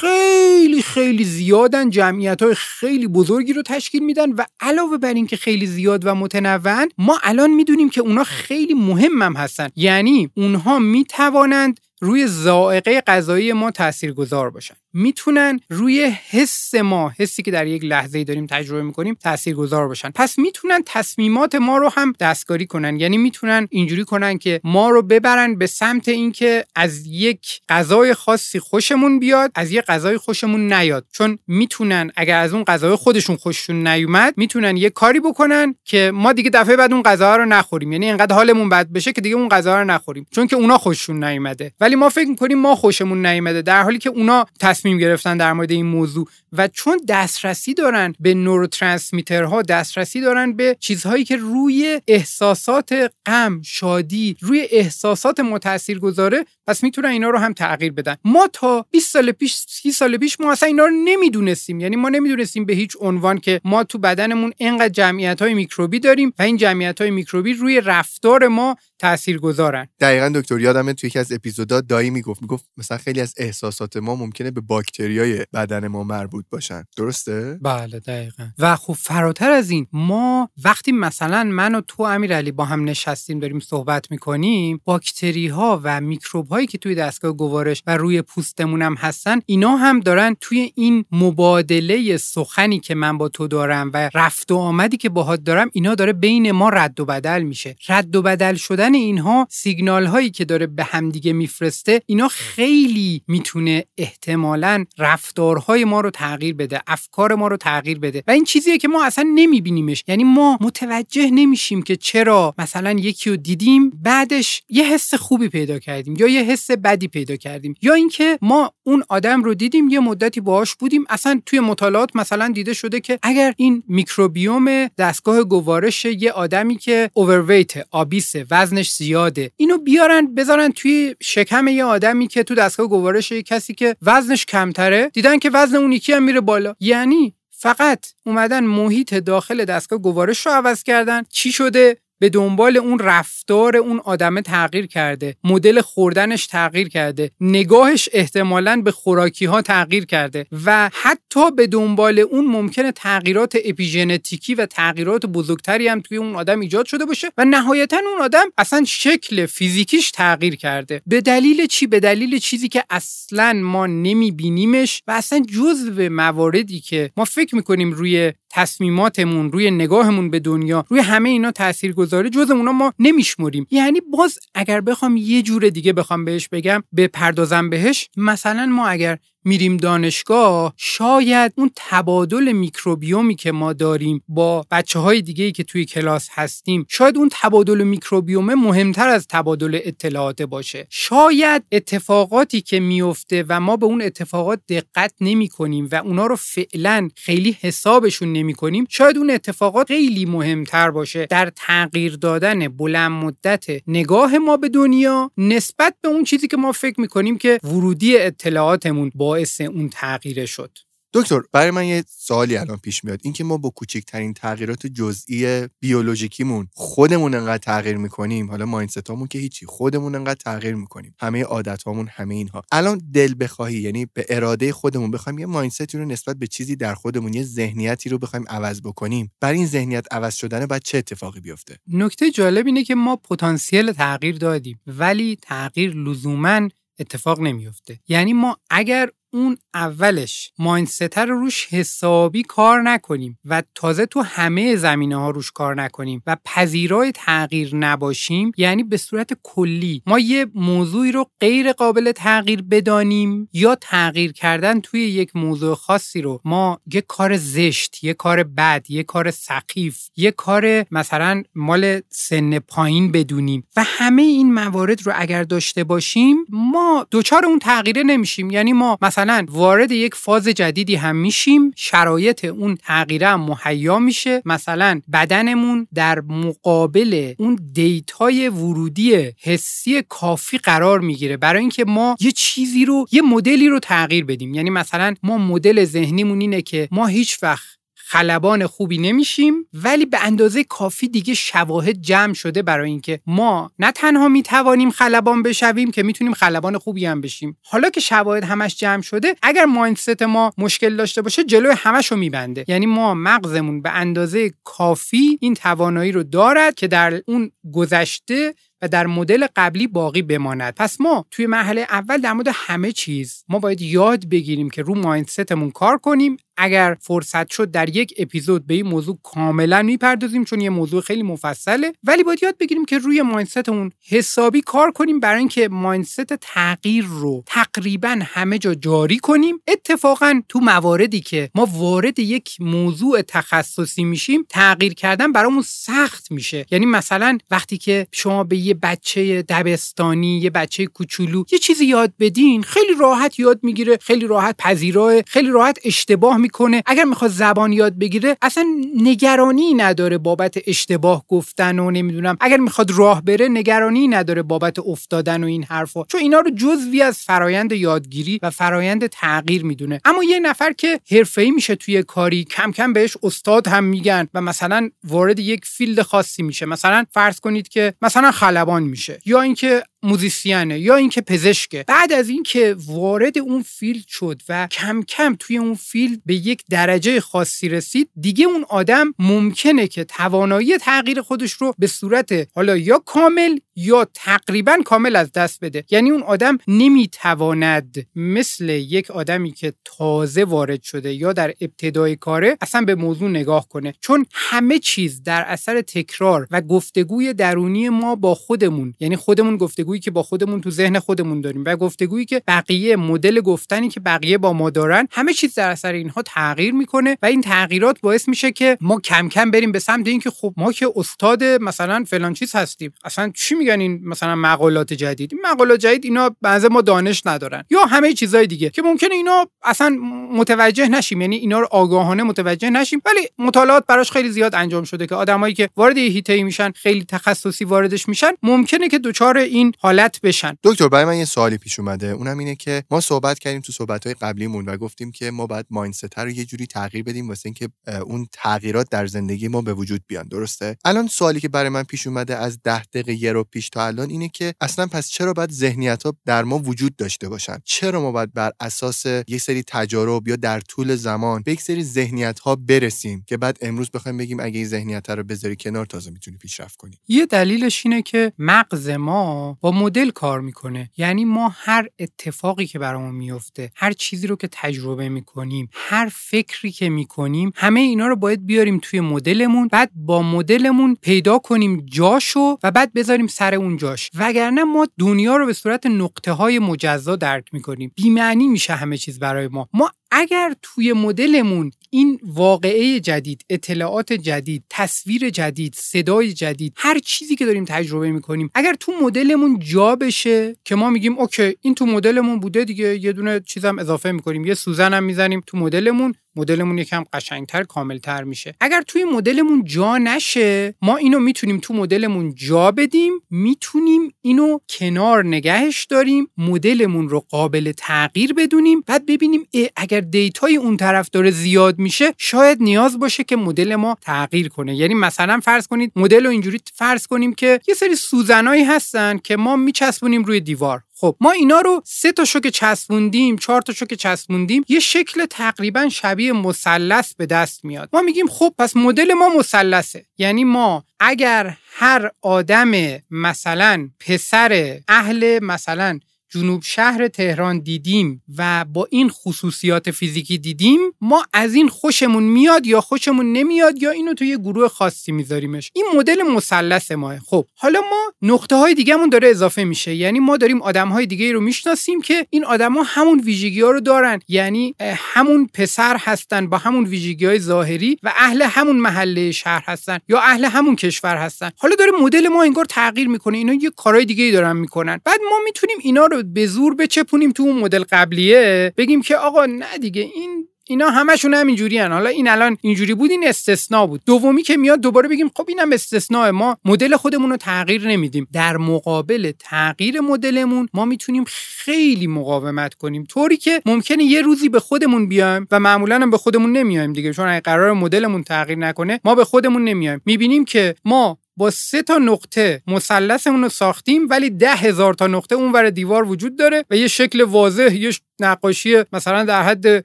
خیلی خیلی زیادن جمعیت های خیلی بزرگی رو تشکیل میدن و علاوه بر اینکه خیلی زیاد و متنوعن ما الان می‌دونیم که اونا خیلی مهمم هستن. یعنی اونها می‌توانند روی زائقه غذایی ما تاثیرگذار باشن. می‌تونن روی حس ما حسی که در یک لحظه داریم تجربه می‌کنیم تاثیرگذار باشن پس می‌تونن تصمیمات ما رو هم دستکاری کنن. یعنی می‌تونن اینجوری کنن که ما رو ببرن به سمت اینکه از یک غذای خاصی خوشمون بیاد از یک غذای خوشمون نیاد. چون می‌تونن اگر از اون غذای خودشون خوششون نیومد می‌تونن یه کاری بکنن که ما دیگه دفعه بعد اون غذا رو نخوریم. یعنی اینقدر حالمون بد بشه که دیگه اون غذا رو نخوریم. چون که اونا خوششون نیومده. ولی ما فکر می‌کنیم ما خوشمون نیومده. در حالی که اونا گرفتن در مورد این موضوع و چون دسترسی دارن به نوروترانسمیترها دسترسی دارن به چیزهایی که روی احساسات غم شادی روی احساسات ما تاثیر گذاره پس می‌تونن اینا رو هم تغییر بدن. ما تا 20 سال پیش 30 سال پیش ما اصلا اینا رو نمی‌دونستیم. یعنی ما نمی‌دونستیم به هیچ عنوان که ما تو بدنمون اینقدر جمعیت های میکروبی داریم و این جمعیت های میکروبی روی رفتار ما تأثیر گذارن دقیقا دکتر یادمه توی یکی از اپیزودا دایی می‌گفت می‌گفت مثلا خیلی از احساسات ما ممکنه به باکتریای بدن ما مربوط باشن. درسته؟ بله دقیقا. و خب فراتر از این ما وقتی مثلا من و تو امیرعلی با هم نشستیم داریم صحبت می‌کنیم باکتری ها و میکروب هایی که توی دستگاه گوارش و روی پوستمون هم هستن اینا هم دارن توی این مبادله سخنی که من با تو دارم و رفت و آمدی که باهات دارم اینا داره بین ما رد و بدل میشه. رد و بدل شدن اینها سیگنال هایی که داره به همدیگه میفرسته اینا خیلی می‌تونه احتمالا مثلا رفتارهای ما رو تغییر بده افکار ما رو تغییر بده. و این چیزیه که ما اصلا نمیبینیمش. یعنی ما متوجه نمیشیم که چرا مثلا یکی رو دیدیم بعدش یه حس خوبی پیدا کردیم یا یه حس بدی پیدا کردیم. یا اینکه ما اون آدم رو دیدیم یه مدتی باهاش بودیم اصلا توی مطالعات مثلا دیده شده که اگر این میکروبیوم دستگاه گوارش یه آدمی که اوورویت آبیسه وزنش زیاده اینو بیارن بذارن توی شکم یه آدمی که تو دستگاه گوارش یه کسی که وزنش کمتره دیدن که وزن اون یکی هم میره بالا. یعنی فقط اومدن محیط داخل دستگاه گوارش رو عوض کردن. چی شده؟ به دنبال اون رفتار اون آدمه تغییر کرده. مدل خوردنش تغییر کرده. نگاهش احتمالا به خوراکی ها تغییر کرده. و حتی به دنبال اون ممکنه تغییرات اپیژنتیکی و تغییرات بزرگتری هم توی اون آدم ایجاد شده باشه و نهایتا اون آدم اصلا شکل فیزیکیش تغییر کرده. به دلیل چی؟ به دلیل چیزی که اصلا ما نمیبینیمش و اصلا جزو مواردی که ما فکر می‌کنیم روی تصمیماتمون روی نگاهمون به دنیا روی همه اینا تاثیر گذاره جز اونا ما نمیشمریم. یعنی باز اگر بخوام یه جور دیگه بخوام بهش بگم بپردازم بهش مثلا ما اگر میریم دانشگاه شاید اون تبادل میکروبیومی که ما داریم با بچه های دیگه ای که توی کلاس هستیم شاید اون تبادل میکروبیوم مهمتر از تبادل اطلاعات باشه. شاید اتفاقاتی که میفته و ما به اون اتفاقات دقت نمی کنیم و اونا رو فعلا خیلی حسابشون نمی کنیم شاید اون اتفاقات خیلی مهمتر باشه در تغییر دادن بلند مدت نگاه ما به دنیا نسبت به اون چیزی که ما فکر می کنیم که ورودی اطلاعاتمون با باعث اون تغییر شد. دکتر برای من یه سوالی الان پیش میاد. اینکه ما با کوچکترین تغییرات جزئی بیولوژیکیمون خودمون انقدر تغییر می‌کنیم حالا مایندستامون که هیچی خودمون انقدر تغییر می‌کنیم. همه عادتهامون همه اینها. الان دل بخواهی یعنی به اراده خودمون بخوایم یه مایندستی رو نسبت به چیزی در خودمون یه ذهنیتی رو بخوایم عوض بکنیم. برای این ذهنیت عوض شدن بعد چه اتفاقی بیفته؟ نکته جالب اینه که ما پتانسیل تغییر دادیم ولی تغییر لزوما اتفاق نمیفته یعنی ما اگر اون اولش. ماینست رو روش حسابی کار نکنیم و تازه تو همه زمینه ها روش کار نکنیم و پذیرای تغییر نباشیم یعنی به صورت کلی. ما یه موضوعی رو غیر قابل تغییر بدانیم یا تغییر کردن توی یک موضوع خاصی رو. ما یه کار زشت یه کار بد یه کار سخیف یه کار مثلا مال سن پایین بدونیم و همه این موارد رو اگر داشته باشیم ما دوچار اون تغییره نمیشیم. یعنی ما مثلا مثلا وارد یک فاز جدیدی هم میشیم شرایط اون تغییره هم مهیا میشه. مثلا بدنمون در مقابل اون data ی ورودی حسی کافی قرار می‌گیره. برای اینکه ما یه چیزی رو یه مدلی رو تغییر بدیم. یعنی مثلا ما مدل ذهنیمون اینه که ما هیچ وقت خلبان خوبی نمیشیم ولی به اندازه کافی دیگه شواهد جمع شده برای اینکه ما نه تنها می‌توانیم خلبان بشویم که می‌تونیم خلبان خوبی هم بشیم. حالا که شواهد همش جمع شده اگر mindset ما مشکل داشته باشه جلوی همش رو میبنده. یعنی ما مغزمون به اندازه کافی این توانایی رو دارد که در اون گذشته در مدل قبلی باقی بماند. پس ما توی مرحله اول در مورد همه چیز ما باید یاد بگیریم که رو مایندستمون کار کنیم. اگر فرصت شد در یک اپیزود به این موضوع کاملا می‌پردازیم چون یه موضوع خیلی مفصله ولی باید یاد بگیریم که روی مایندستمون حسابی کار کنیم برای اینکه مایندست تغییر رو تقریبا همه جا جاری کنیم. اتفاقا تو مواردی که ما وارد یک موضوع تخصصی میشیم تغییر کردن برامون سخت میشه. یعنی مثلا وقتی که شما به یه بچه دبستانی یه بچه کوچولو. یه چیزی یاد بدین. خیلی راحت یاد می‌گیره خیلی راحت پذیراه خیلی راحت اشتباه می‌کنه. اگر می‌خواد زبان یاد بگیره اصلا نگرانی نداره بابت اشتباه گفتن و نمی‌دونم. اگر می‌خواد راه بره نگرانی نداره بابت افتادن و این حرفا. چون اینا رو جزوی از فرایند یادگیری و فرایند تغییر می‌دونه. اما یه نفر که حرفه‌ای میشه توی کاری کم کم بهش استاد هم میگن و مثلا وارد یک field خاصی میشه. مثلا فرض کنید که مثلا خلبان. میشه یا اینکه موزیسینه یا اینکه پزشکه. بعد از اینکه وارد اون field شد و کم کم توی اون field به یک درجه خاصی رسید دیگه اون آدم ممکنه که توانایی تغییر خودش رو به صورت حالا یا کامل یا تقریبا کامل از دست بده. یعنی اون آدم نمی‌تواند مثل یک آدمی که تازه وارد شده یا در ابتدای کاره اصلا به موضوع نگاه کنه. چون همه چیز در اثر تکرار و گفتگوی درونی ما با خودمون یعنی خودمون گفتگویی که با خودمون تو ذهن خودمون داریم و گفتگویی که بقیه مدل گفتنی که بقیه با ما دارن همه چیز در اثر اینها تغییر می‌کنه و این تغییرات باعث میشه که ما کم کم بریم به سمت اینکه خب ما که استاد مثلا فلان چیز هستیم اصلا چی میگن این مثلا مقالات جدید. این مقالات جدید اینا بعضی ما دانش ندارن. یا همه چیزهای دیگه که ممکنه اینا اصلا متوجه نشیم. یعنی اینا رو آگاهانه متوجه نشیم. ولی مطالعات براش خیلی زیاد انجام شده که آدمایی که وارد هیته میشن خیلی تخصصی واردش میشن ممکنه که دچار این حالت بشن. دکتر برای من یه سوالی پیش اومده. اونم اینه که ما صحبت کردیم تو صحبت‌های قبلیمون و گفتیم که ما باید مایندست رو یه جوری تغییر بدیم واسه اینکه اون تغییرات در زندگی ما به وجود بیان. درسته؟ الان سوالی که برای من پیش اومده از ده دقیقه یه رو پیش تا الان اینه که اصلا پس چرا باید ذهنیت ها در ما وجود داشته باشن؟ چرا ما باید بر اساس یه سری تجارب یا در طول زمان به یک سری ذهنیت ها برسیم که بعد امروز بخوایم بگیم اگه این ذهنیت رو بذاری کنار تازه می‌تونی پیشرفت کنی؟ یه دلیلش اینه که مغز ما با مدل کار می‌کنه. یعنی ما هر اتفاقی که برامون میفته هر چیزی رو که تجربه می‌کنیم هر فکری که می‌کنیم همه اینا رو باید بیاریم توی مدلمون بعد با مدلمون پیدا کنیم جاشو و بعد بذاریم اون جاش. وگرنه ما دنیا رو به صورت نقطه های مجزا درک می‌کنیم. بیمعنی میشه همه چیز برای ما. ما اگر توی مدلمون این واقعه جدید اطلاعات جدید تصویر جدید صدای جدید هر چیزی که داریم تجربه می‌کنیم. اگر تو مدلمون جا بشه که ما میگیم اوکی این تو مدلمون بوده دیگه یه دونه چیزم اضافه می‌کنیم یه سوزن هم می‌زنیم تو مدلمون مدلمون یکم قشنگتر کاملتر میشه. اگر توی مدلمون جا نشه ما اینو می‌تونیم تو مدلمون جا بدیم می‌تونیم اینو کنار نگهش داریم مدلمون رو قابل تغییر بدونیم بعد ببینیم اگر دیتای اون طرف داره زیاد میشه شاید نیاز باشه که مدل ما تغییر کنه. یعنی مثلا فرض کنید مدل رو اینجوری فرض کنیم که یه سری سوزنایی هستن که ما میچسبونیم روی دیوار. خب ما اینا رو سه تا که چسبوندیم چهار تا که چسبوندیم یه شکل تقریبا شبیه مثلث به دست میاد. ما میگیم خب پس مدل ما مثلثه. یعنی ما اگر هر آدم مثلا پسر اهل مثلا جنوب شهر تهران دیدیم و با این خصوصیات فیزیکی دیدیم ما از این خوشمون میاد یا خوشمون نمیاد یا اینو توی گروه خاصی میذاریمش. این مدل مثلث ماه. خب حالا ما نقطه های دیگهمون داره اضافه میشه. یعنی ما داریم آدم های دیگه رو می‌شناسیم که این آدما همون ویژگی ها رو دارن. یعنی همون پسر هستن با همون ویژگی های ظاهری و اهل همون محله شهر هستن یا اهل همون کشور هستن. حالا داره مدل ما انگار تغییر می‌کنه. اینا یه کارهای دیگه ای دارن می‌کنن. بعد ما می‌تونیم اینا رو به زور بچپونیم تو اون مدل قبلیه بگیم که آقا نه دیگه این اینا همشون هم اینجوری هن. حالا این الان اینجوری بود این استثنا بود. دومی که میاد دوباره بگیم خب اینم استثناء ما مدل خودمون رو تغییر نمیدیم. در مقابل تغییر مدلمون ما می‌تونیم خیلی مقاومت کنیم. طوری که ممکنه یه روزی به خودمون بیایم و معمولا هم به خودمون نمیایم دیگه. چون اگه قرار مدلمون تغییر نکنه ما به خودمون نمیایم. می‌بینیم که ما با سه تا نقطه مثلثمون رو ساختیم ولی ده هزار تا نقطه اونور دیوار وجود داره و یه شکل واضح یه نقاشی مثلا در حد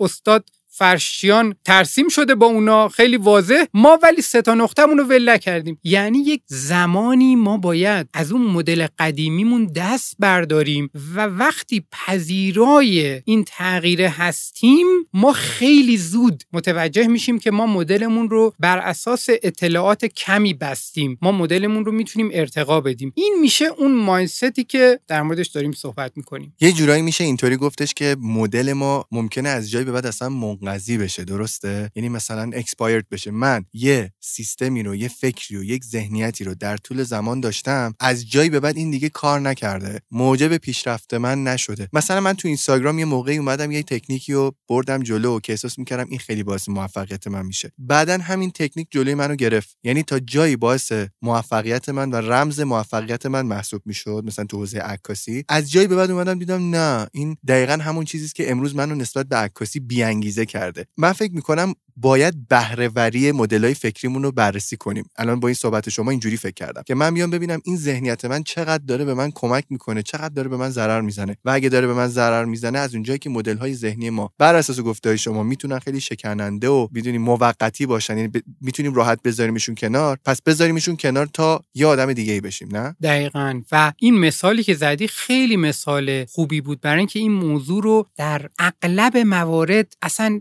استاد فرشیان ترسیم شده با اونا خیلی واضح. ما ولی سه تا نقطهمون رو ول کردیم یعنی یک زمانی ما باید از اون مدل قدیمیمون دست برداریم و وقتی پذیرای این تغییر هستیم ما خیلی زود متوجه میشیم که ما مدلمون رو بر اساس اطلاعات کمی بستیم. ما مدلمون رو می‌تونیم ارتقا بدیم. این میشه اون مایندستی که در موردش داریم صحبت می‌کنیم. یه جورایی میشه اینطوری گفتش که مدل ما ممکنه از جای به بعد اصلا منقضی بشه درسته؟ یعنی مثلا اکسپایرد بشه. من یه سیستمی رو یه فکری و یک ذهنیتی رو در طول زمان داشتم از جایی به بعد این دیگه کار نکرده. موجب پیشرفت من نشده. مثلا من تو اینستاگرام یه موقعی اومدم یه تکنیکی رو بردم جلو که احساس می‌کردم این خیلی باعث موفقیت من میشه. بعدا همین تکنیک جلوی منو گرفت. یعنی تا جایی باعث موفقیت من و رمز موفقیت من محسوب می‌شد مثلا تو حوزه عکاسی. از جایی به بعد اومدم دیدم نه این دقیقا همون چیزی که امروز منو نسبت به عکاسی بیانگیزه کرده. من فکر می‌کنم باید بهرهوری مدلای فکریمون رو بررسی کنیم. الان با این صحبت شما اینجوری فکر کردم که من بیام ببینم این ذهنیت من چقدر داره به من کمک می‌کنه چقدر داره به من ضرر می‌زنه و اگه داره به من ضرر می‌زنه از اونجایی که مدل های ذهنی ما بر اساس گفته شما می‌تونن خیلی شکننده و بدونی موقتی باشن یعنی می‌تونیم راحت بذاریمشون کنار پس بذاریمشون کنار تا یه آدم دیگه ای بشیم نه؟ دقیقا. و این مثالی که زدی خیلی مثال خوبی بود برای اینکه این موضوع رو در اغلب موارد اصلا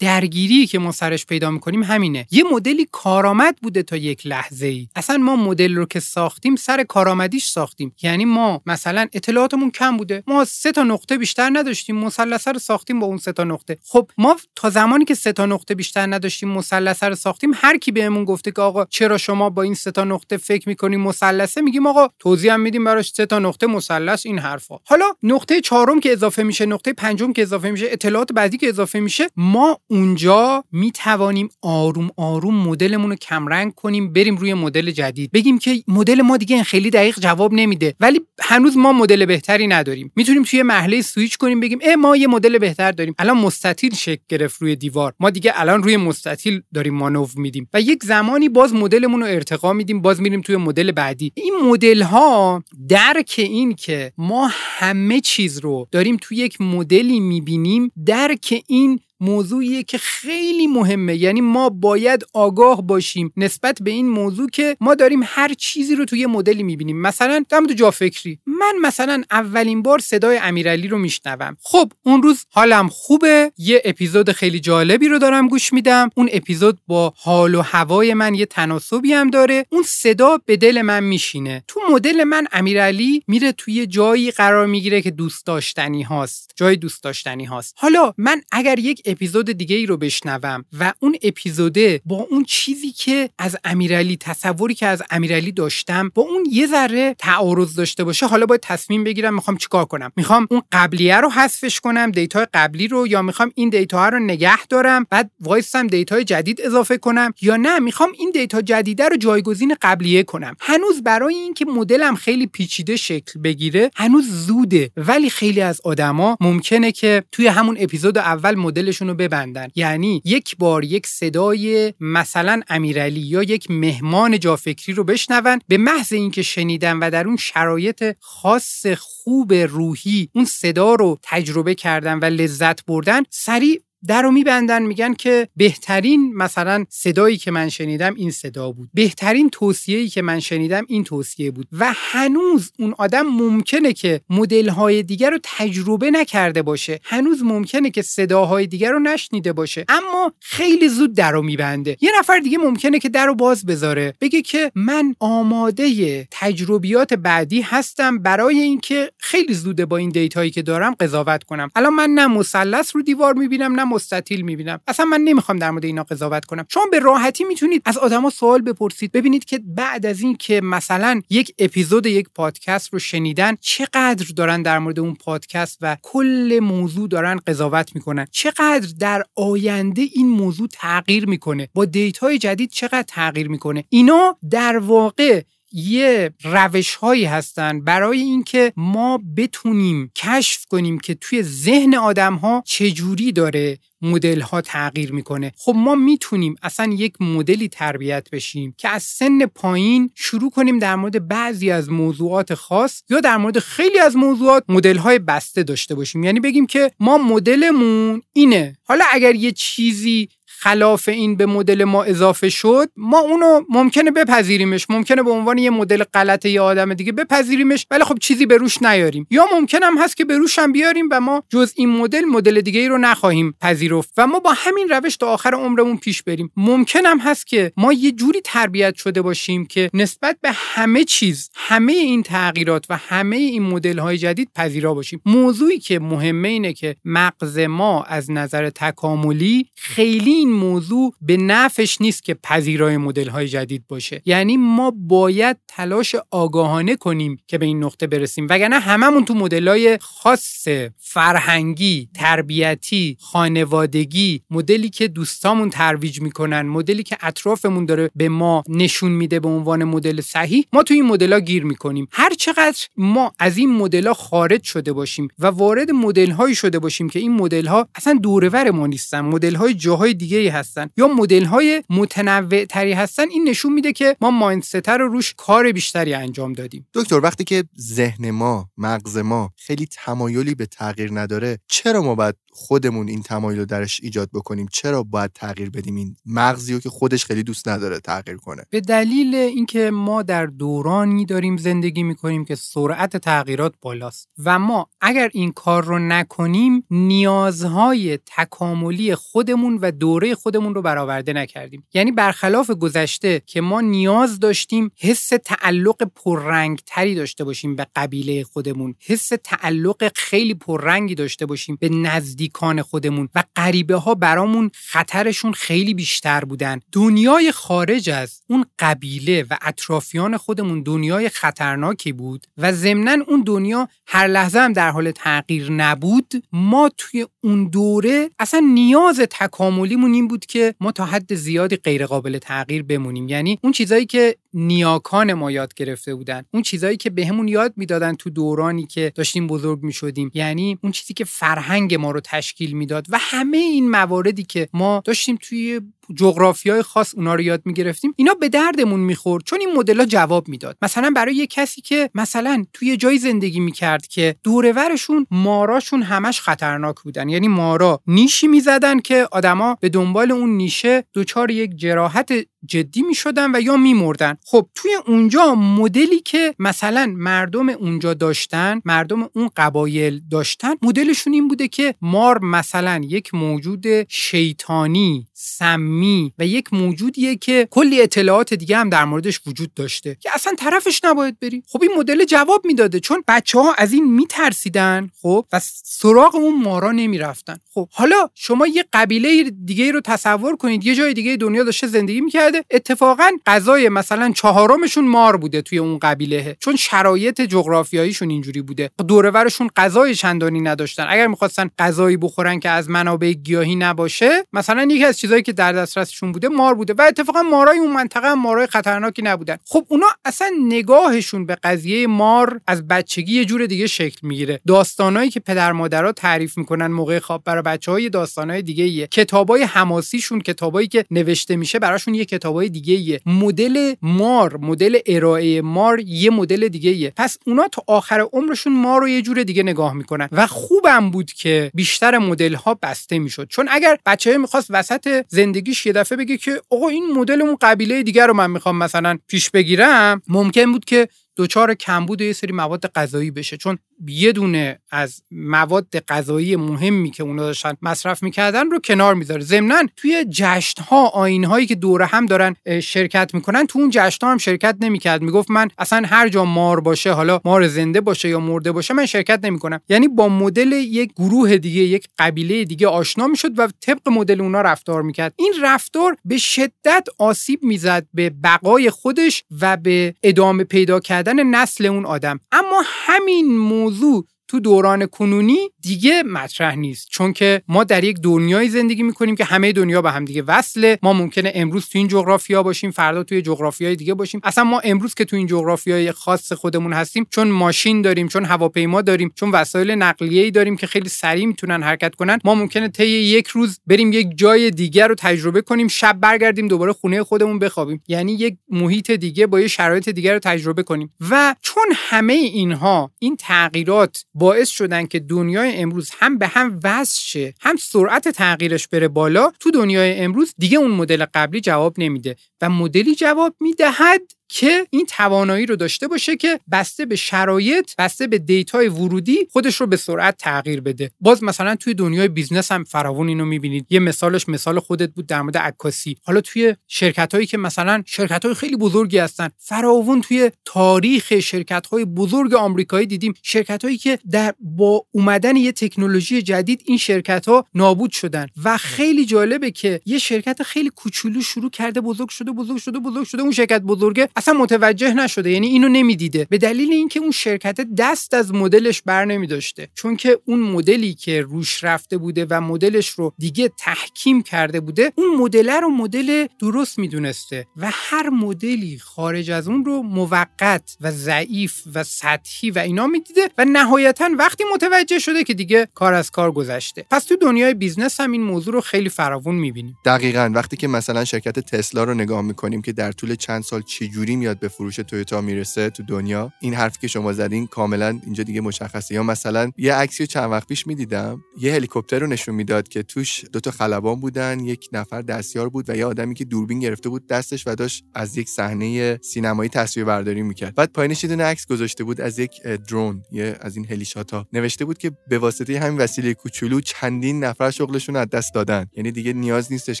درگیری که ما سرش پیدا می‌کنیم همینه. یه مدلی کارآمد بوده تا یک لحظه ای اصلا ما مدل رو که ساختیم سر کارآمدیش ساختیم. یعنی ما مثلا اطلاعاتمون کم بوده. ما سه تا نقطه بیشتر نداشتیم مثلثه رو ساختیم با اون سه تا نقطه. خب ما تا زمانی که سه تا نقطه بیشتر نداشتیم مثلثه رو ساختیم هر کی بهمون گفته که آقا چرا شما با این سه تا نقطه فکر می‌کنیم مثلثه میگیم آقا توضیح هم میدیم براش سه تا نقطه مثلث این حرفا. حالا نقطه چهارم که اضافه میشه نقطه پنجم که اضافه میشه اطلاعات بعدی که اضافه میشه ما اونجا می توانیم آروم آروم مدلمون رو کمرنگ کنیم بریم روی مدل جدید. بگیم که مدل ما دیگه خیلی دقیق جواب نمیده ولی هنوز ما مدل بهتری نداریم. می‌تونیم توی مرحله سویچ کنیم بگیم اه ما یه مدل بهتر داریم. الان مستطیل شکل گرفت روی دیوار. ما دیگه الان روی مستطیل داریم مانور میدیم. و یک زمانی باز مدلمون رو ارتقا میدیم باز میریم توی مدل بعدی. این مدل ها درک این که ما همه چیز رو داریم توی یک مدلی می‌بینیم درک این موضوعیه که خیلی مهمه. یعنی ما باید آگاه باشیم نسبت به این موضوع که ما داریم هر چیزی رو توی مدلی می‌بینیم. مثلا در مورد جا فکری من مثلا اولین بار صدای امیرعلی رو میشنوم. خب اون روز حالم خوبه. یه اپیزود خیلی جالبی رو دارم گوش میدم. اون اپیزود با حال و هوای من یه تناسبی هم داره. اون صدا به دل من میشینه. تو مدل من امیرعلی میره توی جایی قرار می‌گیره که دوست داشتنی هاست. جای دوست داشتنی هاست. حالا من اگر یک اپیزود دیگه ای رو بشنوم و اون اپیزوده با اون چیزی که از امیرعلی تصوری که از امیرعلی داشتم با اون یه ذره تعارض داشته باشه حالا باید تصمیم بگیرم می‌خوام چیکار کنم. می‌خوام اون قبلیه رو حذفش کنم data قبلی رو یا می‌خوام این data رو نگه دارم بعد وایسم data جدید اضافه کنم یا نه می‌خوام این data جدیده رو جایگزین قبلیه کنم. هنوز برای اینکه مدلم خیلی پیچیده شکل بگیره هنوز زوده ولی خیلی از آدما ممکنه که توی همون اپیزود اول مدلش رو ببندن. یعنی یک بار یک صدای مثلا امیرعلی یا یک مهمان جافکری رو بشنون. به محض اینکه شنیدن و در اون شرایط خاص خوب روحی اون صدا رو تجربه کردن و لذت بردن سریع در رو میبندن میگن که بهترین مثلا صدایی که من شنیدم این صدا بود. بهترین توصیه‌ای که من شنیدم این توصیه بود. و هنوز اون آدم ممکنه که مدل‌های دیگر رو تجربه نکرده باشه. هنوز ممکنه که صداهای دیگر رو نشنیده باشه. اما خیلی زود در رو میبنده. یه نفر دیگه ممکنه که در رو باز بذاره. بگه که من آماده تجربیات بعدی هستم برای اینکه خیلی زوده با این دیتایی که دارم قضاوت کنم. الان من نه مثلث رو دیوار می‌بینم نه مستطیل می‌بینم. اصلا من نمی‌خوام در مورد اینا قضاوت کنم. شما به راحتی می‌تونید از آدما سوال بپرسید ببینید که بعد از این که مثلا یک اپیزود یک پادکست رو شنیدن چقدر دارن در مورد اون پادکست و کل موضوع دارن قضاوت می‌کنن؟ چقدر در آینده این موضوع تغییر می‌کنه؟ با دیتای جدید چقدر تغییر می‌کنه؟ اینا در واقع یه روش هایی هستن برای اینکه ما بتونیم کشف کنیم که توی ذهن آدم ها چجوری داره مدل ها تغییر می‌کنه. خب ما می‌تونیم اصلا یک مدلی تربیت بشیم که از سن پایین شروع کنیم در مورد بعضی از موضوعات خاص یا در مورد خیلی از موضوعات مدل های بسته داشته باشیم. یعنی بگیم که ما مدلمون اینه. حالا اگر یه چیزی خلاف این به مدل ما اضافه شد ما اونو ممکنه بپذیریمش ممکنه به عنوان یه مدل غلط یه آدم دیگه بپذیریمش ولی خب چیزی به روش نیاریم. یا ممکن هم هست که به روش هم بیاریم و ما جز این مدل مدل دیگه ای رو نخواهیم پذیرفت و ما با همین روش تا آخر عمرمون پیش بریم. ممکن هم هست که ما یه جوری تربیت شده باشیم که نسبت به همه چیز همه این تغییرات و همه این مدل های جدید پذیرا باشیم. موضوعی که مهمه اینه که مغز ما از نظر تکاملی خیلی این موضوع به نفش نیست که پذیرای مدل های جدید باشه. یعنی ما باید تلاش آگاهانه کنیم که به این نقطه برسیم. وگرنه هممون تو مدل های خاص فرهنگی تربیتی خانوادگی مدلی که دوستامون ترویج می‌کنن مدلی که اطرافمون داره به ما نشون میده به عنوان مدل صحیح ما تو این مدل گیر می‌کنیم. هر چقدر ما از این مدل خارج شده باشیم و وارد مدل شده باشیم که این مدل ها اصلا دورور ما نیستن مدل های جاهای دیگه دیگه هستن. یا مدل های متنوع تری هستن این نشون میده که ما مایندست رو روش کار بیشتری انجام دادیم. دکتر وقتی که ذهن ما مغز ما خیلی تمایلی به تغییر نداره چرا ما باید خودمون این تمایل رو درش ایجاد بکنیم؟ چرا باید تغییر بدیم؟ این مغزی رو که خودش خیلی دوست نداره تغییر کنه. به دلیل اینکه ما در دورانی داریم زندگی می‌کنیم که سرعت تغییرات بالاست و ما اگر این کار رو نکنیم نیازهای تکاملی خودمون و دوره خودمون رو برآورده نکردیم. یعنی برخلاف گذشته که ما نیاز داشتیم حس تعلق پررنگ تری داشته باشیم به قبیله خودمون حس تعلق خیلی پررنگی داشته باشیم به نزدیکان خودمون و غریبه ها برامون خطرشون خیلی بیشتر بودن. دنیای خارج از اون قبیله و اطرافیان خودمون دنیای خطرناکی بود و ضمنا اون دنیا هر لحظه هم در حال تغییر نبود. ما توی اون دوره اصلا نیاز تکاملیمون این بود که ما تا حد زیادی غیرقابل تغییر بمونیم. یعنی اون چیزایی که نیاکان ما یاد گرفته بودن. اون چیزایی که بهمون یاد می‌دادن تو دورانی که داشتیم بزرگ می شدیم یعنی اون چیزی که فرهنگ ما رو تشکیل می‌داد و همه این مواردی که ما داشتیم توی جغرافی های خاص اونا رو یاد می‌گرفتیم اینا به دردمون می‌خورد چون این مدل ها جواب می‌داد. مثلا برای یه کسی که مثلا توی جای زندگی می‌کرد که دورورشون ماراشون همش خطرناک بودن. یعنی مارا نیشی می‌زدن که آدما به دنبال اون نیشه دچار یک جراحت جدی می شدن و یا می مردن. خب توی اونجا مدلی که مثلا مردم اونجا داشتن مردم اون قبایل داشتن مدلشون این بوده که مار مثلا یک موجود شیطانی سمی و یک موجودیه که کلی اطلاعات دیگه هم در موردش وجود داشته که اصلا طرفش نباید بری خب این مدل جواب می‌داده چون بچه ها از این میترسیدن خب و سراغ اون مارا نمی‌رفتن خب حالا شما یه قبیله دیگه رو تصور کنید یه جای دیگه دنیا داشته زندگی می‌کرده اتفاقا غذای مثلا چهارمشون مار بوده توی اون قبیله چون شرایط جغرافیاییشون اینجوری بوده. دورورشون غذای چندانی نداشتن. اگر می‌خواستن غذایی بخورن که از منابع گیاهی نباشه مثلا یکی از چیزایی که در دسترسشون بوده مار بوده و اتفاقا مارای اون منطقه هم مارای خطرناکی نبودن. خب اونا اصلا نگاهشون به قضیه مار از بچگی یه جور دیگه شکل می‌گیره. داستانایی که پدر مادرها تعریف می‌کنن موقع خواب برای بچه های داستانهای دیگه ایه کتابای حماسیشون کتابایی که نوشته میشه براشون یه کتابای دیگه ایه مدل مار مدل ارائه مار یه مدل دیگه ایه پس اونا تا آخر عمرشون ما رو یه جور دیگه نگاه می‌کنن. و خوبم بود که بیشتر مدل ها بسته می‌شد. چون اگر بچه می‌خواست وسط زندگیش یه دفعه بگه که آقا این مدل اون قبیله دیگر رو من می‌خوام مثلا پیش بگیرم ممکن بود که دچار کمبود یه سری مواد غذایی بشه. چون یه دونه از مواد غذایی مهمی که اونا داشتن مصرف می‌کردن رو کنار می‌ذاره. ضمنا توی جشن ها آین هایی که دوره هم دارن شرکت می‌کنن تو اون جشن ها هم شرکت نمی‌کرد. می‌گفت من اصلا هر جا مار باشه حالا مار زنده باشه یا مرده باشه من شرکت نمی‌کنم. یعنی با مدل یک گروه دیگه یک قبیله دیگه آشنا می‌شد و طبق مدل اونا رفتار می‌کرد. این رفتار به شدت آسیب می‌زد به بقای خودش و به ادامه پیدا کردن نسل اون آدم. اما همین موضوع تو دوران کنونی دیگه مطرح نیست. چون که ما در یک دنیای زندگی می‌کنیم که همه دنیا به هم دیگه وصله. ما ممکنه امروز تو این جغرافیا باشیم فردا توی جغرافیای دیگه باشیم. اصلا ما امروز که تو این جغرافیای خاص خودمون هستیم چون ماشین داریم چون هواپیما داریم چون وسایل نقلیه‌ای داریم که خیلی سریع می‌تونن حرکت کنن ما ممکنه طی یک روز بریم یک جای دیگر رو تجربه کنیم شب برگردیم دوباره خونه خودمون بخوابیم. یعنی یک محیط دیگه با یه شرایط دیگر رو تجربه کنیم. و چون همه اینها این تغییرات باعث شدن که دنیای امروز هم به هم وصل شه هم سرعت تغییرش بره بالا تو دنیای امروز دیگه اون مدل قبلی جواب نمیده و مدلی جواب می‌دهد که این توانایی رو داشته باشه که بسته به شرایط بسته به data ی ورودی خودش رو به سرعت تغییر بده. باز مثلا توی دنیای business هم فراوون اینو می‌بینید. یه مثالش مثال خودت بود در مورد عکاسی. حالا توی شرکت هایی که مثلا شرکت های خیلی بزرگی هستن فراوون توی تاریخ شرکت های بزرگ آمریکایی دیدیم شرکت هایی که در با اومدن یه تکنولوژی جدید این شرکت ها نابود شدن. و خیلی جالبه که یه شرکت خیلی کوچولو شروع کرده بزرگ شده بزرگ شده بزرگ شده اون شرکت بزرگه. اصلا متوجه نشده یعنی اینو نمی‌دیده. به دلیل اینکه اون شرکت دست از مدلش بر نمی داشته چون که اون مدلی که روش رفته بوده و مدلش رو دیگه تحکیم کرده بوده اون مدل رو مدل درست می‌دونسته. و هر مدلی خارج از اون رو موقت و ضعیف و سطحی و اینا می‌دیده و نهایتا وقتی متوجه شده که دیگه کار از کار گذشته. پس تو دنیای business هم این موضوع رو خیلی فراوون می‌بینیم. دقیقا. وقتی که مثلا شرکت تسلا رو نگاه می‌کنیم که در طول چند سال چجوری میاد به فروش تویوتا می‌رسه تو دنیا. این حرفی که شما زدین کاملا اینجا دیگه مشخصه. یا مثلا یه عکسی چند وقت پیش می‌دیدم. یه هلیکوپتر رو نشون می‌داد که توش دو تا خلبان بودن یک نفر دستیار بود و یه آدمی که دوربین گرفته بود دستش و داشت از یک صحنه سینمایی تصویر برداری می‌کرد. بعد پایینش یه عکس گذاشته بود از یک درون یه از این هلیشاتا. نوشته بود که به واسطه همین وسیله کوچولو چندین نفر شغلشون از دست دادن. یعنی دیگه نیاز نیستش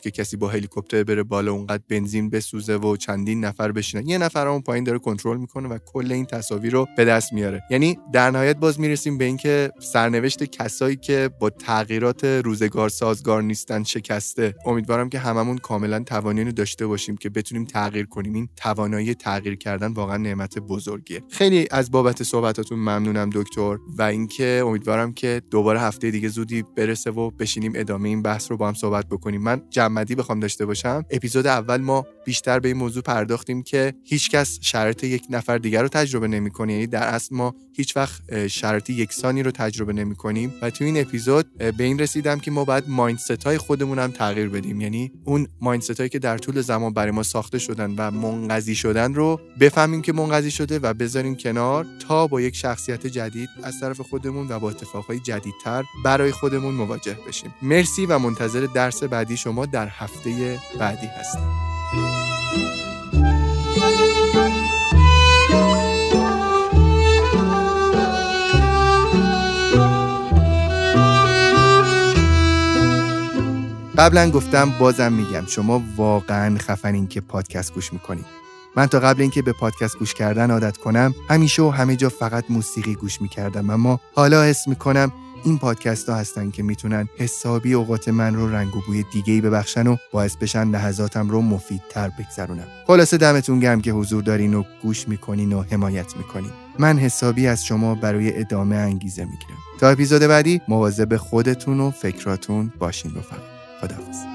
که کسی با هلیکوپتر بره بالا اونقدر بنزین بسوزه و چندین نفر بشینن. یه نفر اون پایین داره کنترل می‌کنه و کل این تصاویر رو به دست میاره. یعنی در نهایت باز می‌رسیم به اینکه سرنوشت کسایی که با تغییرات روزگار سازگار نیستن شکسته. امیدوارم که هممون کاملا توانایی داشته باشیم که بتونیم تغییر کنیم. این توانایی تغییر کردن واقعا نعمت بزرگیه. خیلی از بابت صحبتاتون ممنونم دکتر. و اینکه امیدوارم که دوباره هفته دیگه زودی برسه و بشینیم ادامه این بحث رو با هم صحبت بکنیم. من جمعی بخوام داشته باشم. اپیزود اول ما بیشتر به این موضوع پرداختیم که هیچکس شرط یک نفر دیگر رو تجربه نمی‌کنه. یعنی در اصل ما هیچ وقت شرط یکسانی رو تجربه نمی کنیم و تو این اپیزود به این رسیدم که ما باید مایندست های خودمون تغییر بدیم. یعنی اون مایندست هایی که در طول زمان برای ما ساخته شدن و منقضی شدن رو بفهمیم که منقضی شده و بذاریم کنار تا با یک شخصیت جدید از طرف خودمون و با اتفاقهای جدیدتر برای خودمون مواجه بشیم. مرسی و منتظر درس بعدی شما در هفته بعدی هستم. قبلا گفتم بازم میگم شما واقعا خفنین که پادکست گوش می‌کنید. من تا قبل اینکه به پادکست گوش کردن عادت کنم همیشه و همه جا فقط موسیقی گوش می‌کردم. اما حالا حس می‌کنم این پادکست ها هستن که می‌تونن حسابی اوقات من رو رنگ و بوی دیگه ای ببخشن و باعث بشن لحظاتم رو مفیدتر بگذرونم. خلاصه دمتون گرم که حضور دارین و گوش می‌کنین و حمایت می‌کنین. من حسابی از شما برای ادامه انگیزه می‌گیرم. تا اپیزود بعدی مواظب خودتون و فکراتون باشین رفقا خداحافظ.